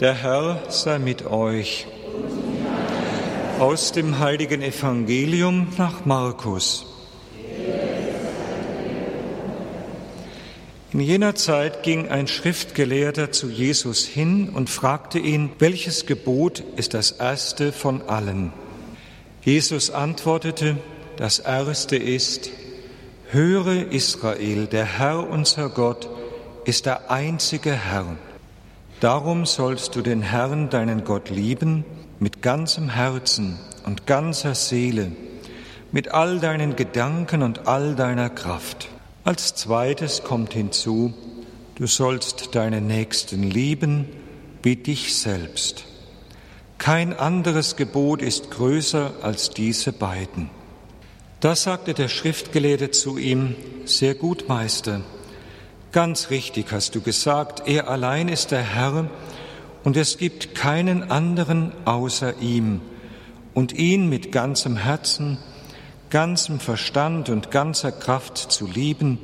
Der Herr sei mit euch. Aus dem heiligen Evangelium nach Markus. In jener Zeit ging ein Schriftgelehrter zu Jesus hin und fragte ihn, welches Gebot ist das erste von allen? Jesus antwortete, das erste ist, höre Israel, der Herr unser Gott ist der einzige Herr. Darum sollst du den Herrn, deinen Gott, lieben mit ganzem Herzen und ganzer Seele, mit all deinen Gedanken und all deiner Kraft. Als zweites kommt hinzu, du sollst deinen Nächsten lieben wie dich selbst. Kein anderes Gebot ist größer als diese beiden. Da sagte der Schriftgelehrte zu ihm, sehr gut, Meister, Ganz richtig hast du gesagt, er allein ist der Herr und es gibt keinen anderen außer ihm und ihn mit ganzem Herzen, ganzem Verstand und ganzer Kraft zu lieben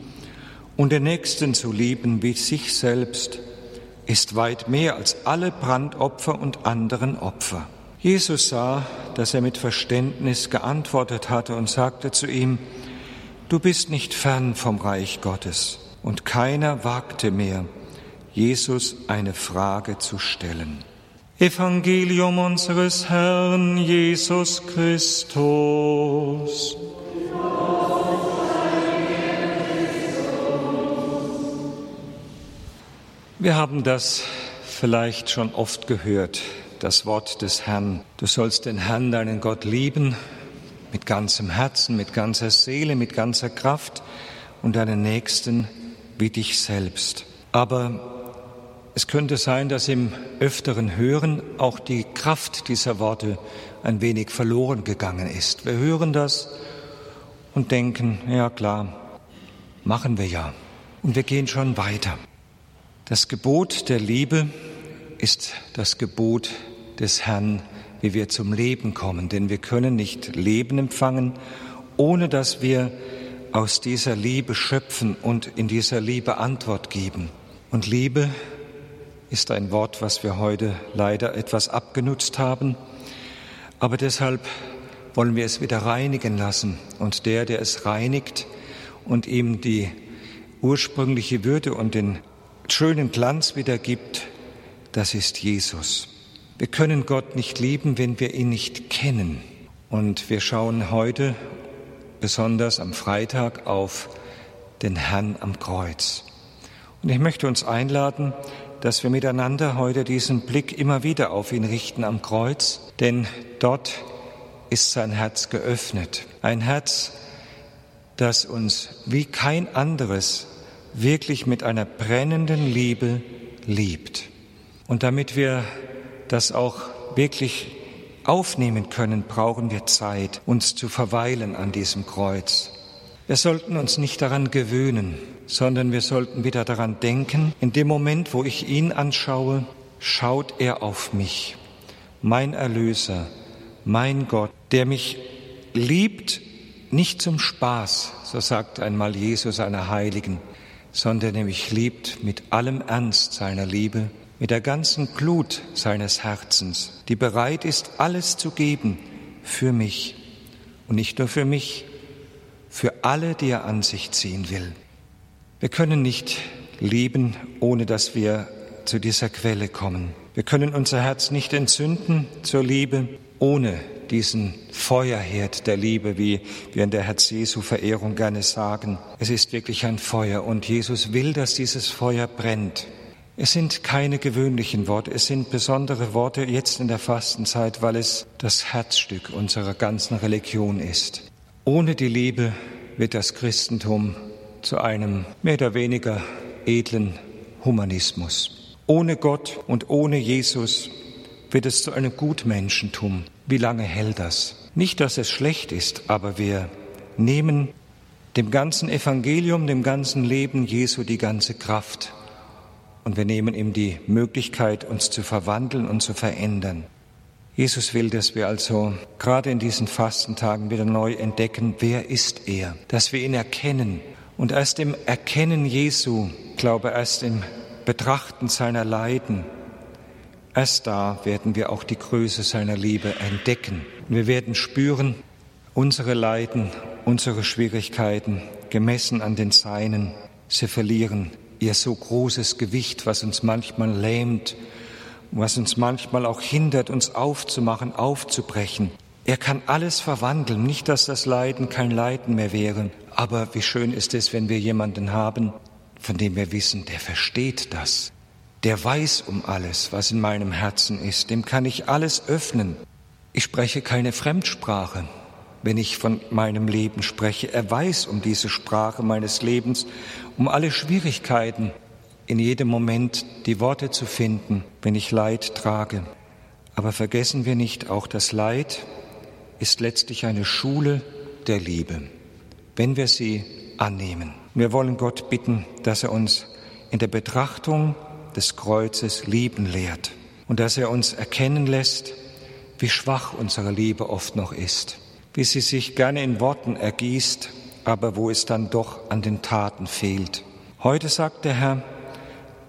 und den Nächsten zu lieben wie sich selbst, ist weit mehr als alle Brandopfer und anderen Opfer. Jesus sah, dass er mit Verständnis geantwortet hatte und sagte zu ihm, Du bist nicht fern vom Reich Gottes und keiner wagte mehr, Jesus eine Frage zu stellen. Evangelium unseres Herrn Jesus Christus. Wir haben das vielleicht schon oft gehört, das Wort des Herrn. Du sollst den Herrn, deinen Gott, lieben mit ganzem Herzen, mit ganzer Seele, mit ganzer Kraft und deinen Nächsten wie dich selbst. Aber es könnte sein, dass im öfteren Hören auch die Kraft dieser Worte ein wenig verloren gegangen ist. Wir hören das und denken, ja klar, machen wir ja. Und wir gehen schon weiter. Das Gebot der Liebe ist das Gebot des Herrn, wie wir zum Leben kommen. Denn wir können nicht Leben empfangen, ohne dass wir aus dieser Liebe schöpfen und in dieser Liebe Antwort geben. Und Liebe ist ein Wort, was wir heute leider etwas abgenutzt haben, aber deshalb wollen wir es wieder reinigen lassen. Und der, der es reinigt und ihm die ursprüngliche Würde und den schönen Glanz wiedergibt, das ist Jesus. Wir können Gott nicht lieben, wenn wir ihn nicht kennen. Und wir schauen heute besonders am Freitag auf den Herrn am Kreuz. Und ich möchte uns einladen, dass wir miteinander heute diesen Blick immer wieder auf ihn richten am Kreuz, denn dort ist sein Herz geöffnet. Ein Herz, das uns wie kein anderes wirklich mit einer brennenden Liebe liebt. Und damit wir das auch wirklich aufnehmen können, brauchen wir Zeit, uns zu verweilen an diesem Kreuz. Wir sollten uns nicht daran gewöhnen, sondern wir sollten wieder daran denken, in dem Moment, wo ich ihn anschaue, schaut er auf mich, mein Erlöser, mein Gott, der mich liebt, nicht zum Spaß, so sagt einmal Jesus einer Heiligen, sondern der mich liebt mit allem Ernst seiner Liebe mit der ganzen Glut seines Herzens, die bereit ist, alles zu geben für mich und nicht nur für mich, für alle, die er an sich ziehen will. Wir können nicht lieben, ohne dass wir zu dieser Quelle kommen. Wir können unser Herz nicht entzünden zur Liebe, ohne diesen Feuerherd der Liebe, wie wir in der Herz Jesu Verehrung gerne sagen. Es ist wirklich ein Feuer und Jesus will, dass dieses Feuer brennt. Es sind keine gewöhnlichen Worte, es sind besondere Worte jetzt in der Fastenzeit, weil es das Herzstück unserer ganzen Religion ist. Ohne die Liebe wird das Christentum zu einem mehr oder weniger edlen Humanismus. Ohne Gott und ohne Jesus wird es zu einem Gutmenschentum. Wie lange hält das? Nicht, dass es schlecht ist, aber wir nehmen dem ganzen Evangelium, dem ganzen Leben Jesu die ganze Kraft und wir nehmen ihm die Möglichkeit, uns zu verwandeln und zu verändern. Jesus will, dass wir also gerade in diesen Fastentagen wieder neu entdecken, wer ist er, dass wir ihn erkennen. Und erst im Erkennen Jesu, glaube erst im Betrachten seiner Leiden, Erst da werden wir auch die Größe seiner Liebe entdecken. Wir werden spüren, unsere Leiden, unsere Schwierigkeiten, gemessen an den Seinen, sie verlieren ihr so großes Gewicht, was uns manchmal lähmt, was uns manchmal auch hindert, uns aufzumachen, aufzubrechen. Er kann alles verwandeln, nicht dass das Leiden kein Leiden mehr wäre, aber wie schön ist es, wenn wir jemanden haben, von dem wir wissen, der versteht das, der weiß um alles, was in meinem Herzen ist, dem kann ich alles öffnen. Ich spreche keine Fremdsprache, wenn ich von meinem Leben spreche. Er weiß um diese Sprache meines Lebens, um alle Schwierigkeiten, in jedem Moment die Worte zu finden, wenn ich Leid trage. Aber vergessen wir nicht, auch das Leid ist letztlich eine Schule der Liebe, wenn wir sie annehmen. Wir wollen Gott bitten, dass er uns in der Betrachtung des Kreuzes lieben lehrt und dass er uns erkennen lässt, wie schwach unsere Liebe oft noch ist, wie sie sich gerne in Worten ergießt, aber wo es dann doch an den Taten fehlt. Heute sagt der Herr,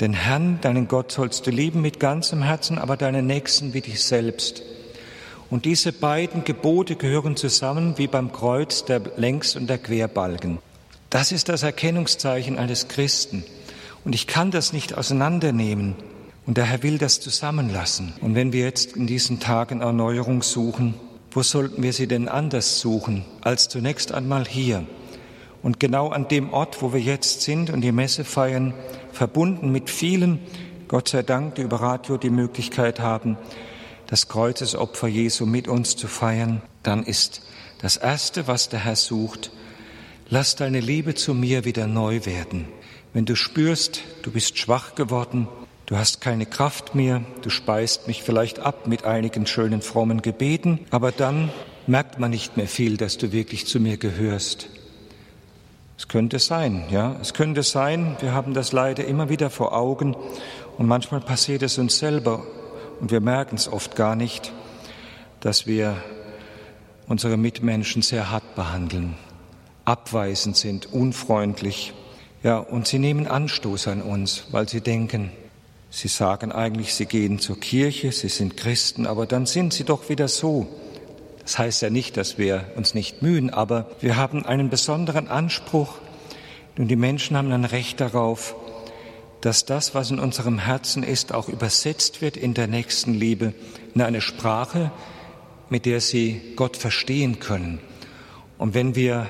den Herrn, deinen Gott sollst du lieben mit ganzem Herzen, aber deinen Nächsten wie dich selbst. Und diese beiden Gebote gehören zusammen wie beim Kreuz der Längs- und der Querbalken. Das ist das Erkennungszeichen eines Christen. Und ich kann das nicht auseinandernehmen. Und der Herr will das zusammenlassen. Und wenn wir jetzt in diesen Tagen Erneuerung suchen, wo sollten wir sie denn anders suchen als zunächst einmal hier? Und genau an dem Ort, wo wir jetzt sind und die Messe feiern, verbunden mit vielen, Gott sei Dank, die über Radio die Möglichkeit haben, das Kreuzesopfer Jesu mit uns zu feiern, dann ist das Erste, was der Herr sucht, lass deine Liebe zu mir wieder neu werden. Wenn du spürst, du bist schwach geworden, du hast keine Kraft mehr, du speist mich vielleicht ab mit einigen schönen frommen Gebeten, aber dann merkt man nicht mehr viel, dass du wirklich zu mir gehörst. Es könnte sein, ja, es könnte sein, wir haben das leider immer wieder vor Augen und manchmal passiert es uns selber und wir merken es oft gar nicht, dass wir unsere Mitmenschen sehr hart behandeln, abweisend sind, unfreundlich. Ja, und sie nehmen Anstoß an uns, weil sie denken, sie sagen eigentlich, sie gehen zur Kirche, sie sind Christen, aber dann sind sie doch wieder so. Das heißt ja nicht, dass wir uns nicht mühen, aber wir haben einen besonderen Anspruch und die Menschen haben ein Recht darauf, dass das, was in unserem Herzen ist, auch übersetzt wird in der nächsten Liebe, in eine Sprache, mit der sie Gott verstehen können. Und wenn wir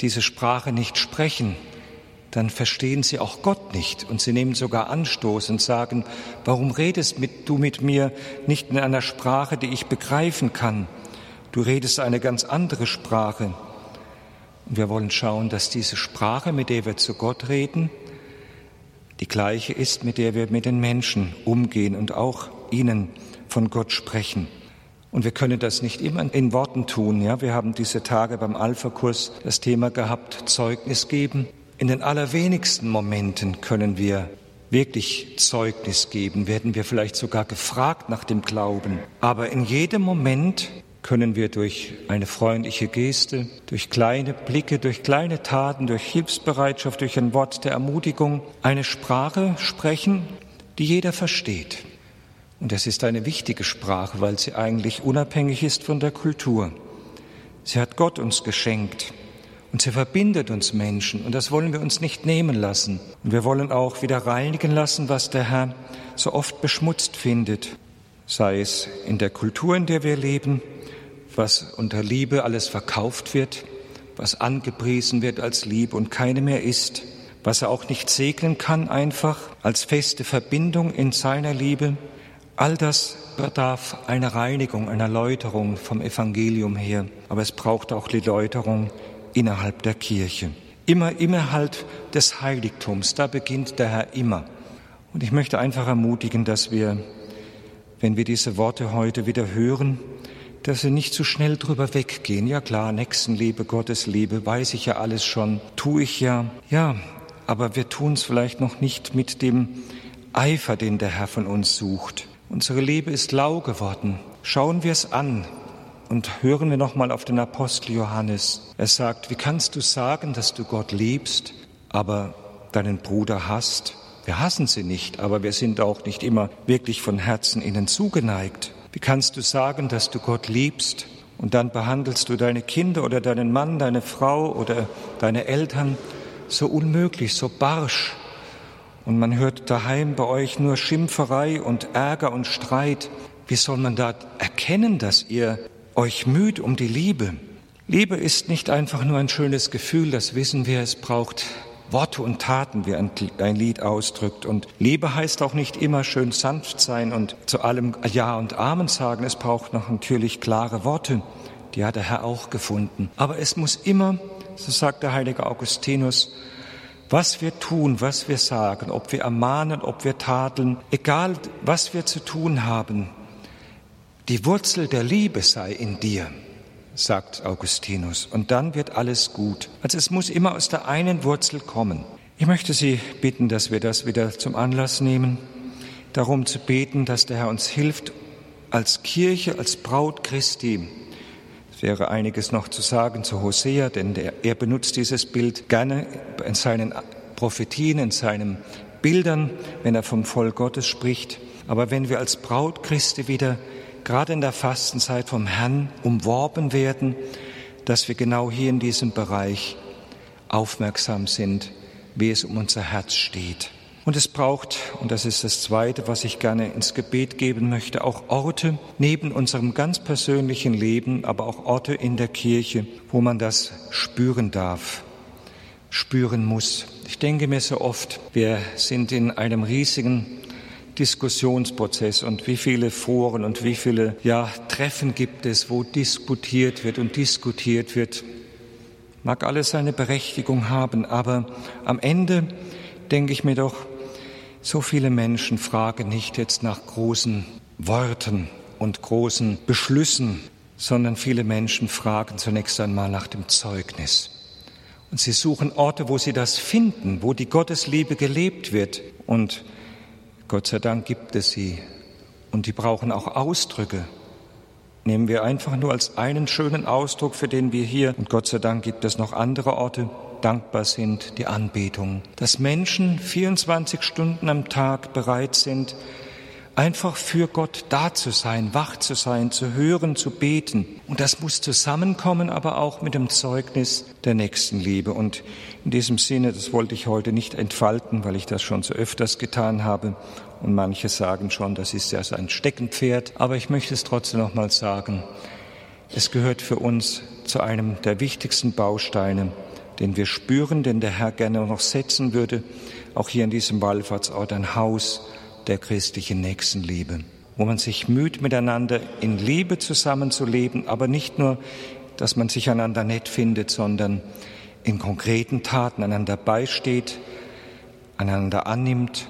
diese Sprache nicht sprechen, dann verstehen sie auch Gott nicht und sie nehmen sogar Anstoß und sagen, warum redest du mit mir nicht in einer Sprache, die ich begreifen kann? Du redest eine ganz andere Sprache. Und wir wollen schauen, dass diese Sprache, mit der wir zu Gott reden, die gleiche ist, mit der wir mit den Menschen umgehen und auch ihnen von Gott sprechen. Und wir können das nicht immer in Worten tun. Ja, wir haben diese Tage beim Alpha-Kurs das Thema gehabt, Zeugnis geben. In den allerwenigsten Momenten können wir wirklich Zeugnis geben, werden wir vielleicht sogar gefragt nach dem Glauben. Aber in jedem Moment können wir durch eine freundliche Geste, durch kleine Blicke, durch kleine Taten, durch Hilfsbereitschaft, durch ein Wort der Ermutigung eine Sprache sprechen, die jeder versteht. Und es ist eine wichtige Sprache, weil sie eigentlich unabhängig ist von der Kultur. Sie hat Gott uns geschenkt und sie verbindet uns Menschen und das wollen wir uns nicht nehmen lassen. Und wir wollen auch wieder reinigen lassen, was der Herr so oft beschmutzt findet, sei es in der Kultur, in der wir leben, was unter Liebe alles verkauft wird, was angepriesen wird als Liebe und keine mehr ist, was er auch nicht segnen kann einfach als feste Verbindung in seiner Liebe. All das bedarf einer Reinigung, einer Läuterung vom Evangelium her, aber es braucht auch die Läuterung innerhalb der Kirche. Immer innerhalb des Heiligtums, da beginnt der Herr immer. Und ich möchte einfach ermutigen, dass wir, wenn wir diese Worte heute wieder hören, dass wir nicht zu schnell drüber weggehen. Ja klar, Nächstenliebe, Gottesliebe, weiß ich ja alles schon, tue ich ja. Ja, aber wir tun es vielleicht noch nicht mit dem Eifer, den der Herr von uns sucht. Unsere Liebe ist lau geworden. Schauen wir es an und hören wir nochmal auf den Apostel Johannes. Er sagt, wie kannst du sagen, dass du Gott liebst, aber deinen Bruder hast Wir hassen sie nicht, aber wir sind auch nicht immer wirklich von Herzen ihnen zugeneigt. Wie kannst du sagen, dass du Gott liebst und dann behandelst du deine Kinder oder deinen Mann, deine Frau oder deine Eltern so unmöglich, so barsch? Und man hört daheim bei euch nur Schimpferei und Ärger und Streit. Wie soll man da erkennen, dass ihr euch müht um die Liebe? Liebe ist nicht einfach nur ein schönes Gefühl, das wissen wir, es braucht Worte und Taten, wie ein Lied ausdrückt. Und Liebe heißt auch nicht immer schön sanft sein und zu allem Ja und Amen sagen. Es braucht noch natürlich klare Worte. Die hat der Herr auch gefunden. Aber es muss immer, so sagt der heilige Augustinus, was wir tun, was wir sagen, ob wir ermahnen, ob wir tadeln, egal was wir zu tun haben, die Wurzel der Liebe sei in dir sagt Augustinus. Und dann wird alles gut. Also es muss immer aus der einen Wurzel kommen. Ich möchte Sie bitten, dass wir das wieder zum Anlass nehmen, darum zu beten, dass der Herr uns hilft, als Kirche, als Braut Christi. Es wäre einiges noch zu sagen zu Hosea, denn der, er benutzt dieses Bild gerne in seinen Prophetien, in seinen Bildern, wenn er vom Volk Gottes spricht. Aber wenn wir als Braut Christi wieder gerade in der Fastenzeit vom Herrn umworben werden, dass wir genau hier in diesem Bereich aufmerksam sind, wie es um unser Herz steht. Und es braucht, und das ist das Zweite, was ich gerne ins Gebet geben möchte, auch Orte neben unserem ganz persönlichen Leben, aber auch Orte in der Kirche, wo man das spüren darf, spüren muss. Ich denke mir so oft, wir sind in einem riesigen Diskussionsprozess und wie viele Foren und wie viele ja, Treffen gibt es, wo diskutiert wird und diskutiert wird. Mag alles seine Berechtigung haben, aber am Ende denke ich mir doch, so viele Menschen fragen nicht jetzt nach großen Worten und großen Beschlüssen, sondern viele Menschen fragen zunächst einmal nach dem Zeugnis. Und sie suchen Orte, wo sie das finden, wo die Gottesliebe gelebt wird. Und Gott sei Dank gibt es sie und die brauchen auch Ausdrücke. Nehmen wir einfach nur als einen schönen Ausdruck, für den wir hier, und Gott sei Dank gibt es noch andere Orte, dankbar sind, die Anbetung. Dass Menschen 24 Stunden am Tag bereit sind, einfach für Gott da zu sein, wach zu sein, zu hören, zu beten. Und das muss zusammenkommen, aber auch mit dem Zeugnis der Nächstenliebe. Und in diesem Sinne, das wollte ich heute nicht entfalten, weil ich das schon so öfters getan habe. Und manche sagen schon, das ist ja so ein Steckenpferd. Aber ich möchte es trotzdem noch mal sagen. Es gehört für uns zu einem der wichtigsten Bausteine, den wir spüren, den der Herr gerne noch setzen würde, auch hier in diesem Wallfahrtsort ein Haus, der christlichen Nächstenliebe, wo man sich müht, miteinander in Liebe zusammenzuleben, aber nicht nur, dass man sich einander nett findet, sondern in konkreten Taten einander beisteht, einander annimmt,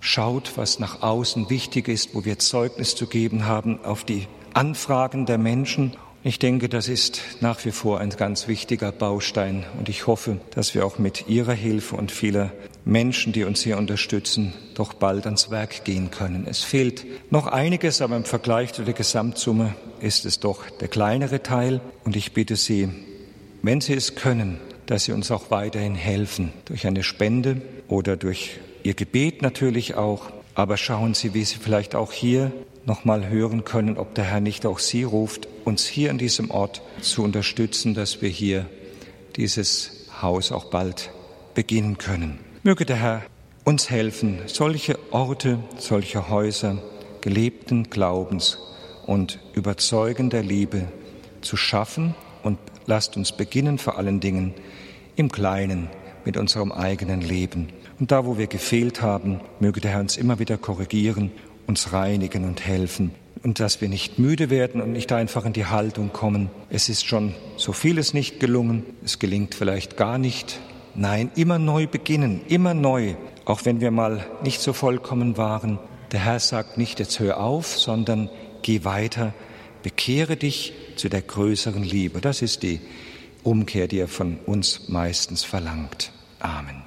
schaut, was nach außen wichtig ist, wo wir Zeugnis zu geben haben auf die Anfragen der Menschen. Ich denke, das ist nach wie vor ein ganz wichtiger Baustein und ich hoffe, dass wir auch mit Ihrer Hilfe und vieler Menschen, die uns hier unterstützen, doch bald ans Werk gehen können. Es fehlt noch einiges, aber im Vergleich zu der Gesamtsumme ist es doch der kleinere Teil. Und ich bitte Sie, wenn Sie es können, dass Sie uns auch weiterhin helfen, durch eine Spende oder durch Ihr Gebet natürlich auch. Aber schauen Sie, wie Sie vielleicht auch hier nochmal hören können, ob der Herr nicht auch Sie ruft, uns hier an diesem Ort zu unterstützen, dass wir hier dieses Haus auch bald beginnen können. Möge der Herr uns helfen, solche Orte, solche Häuser gelebten Glaubens und überzeugender Liebe zu schaffen und lasst uns beginnen vor allen Dingen im Kleinen mit unserem eigenen Leben. Und da, wo wir gefehlt haben, möge der Herr uns immer wieder korrigieren, uns reinigen und helfen. Und dass wir nicht müde werden und nicht einfach in die Haltung kommen. Es ist schon so vieles nicht gelungen, es gelingt vielleicht gar nicht, Nein, immer neu beginnen, immer neu, auch wenn wir mal nicht so vollkommen waren. Der Herr sagt nicht, jetzt hör auf, sondern geh weiter, bekehre dich zu der größeren Liebe. Das ist die Umkehr, die er von uns meistens verlangt. Amen.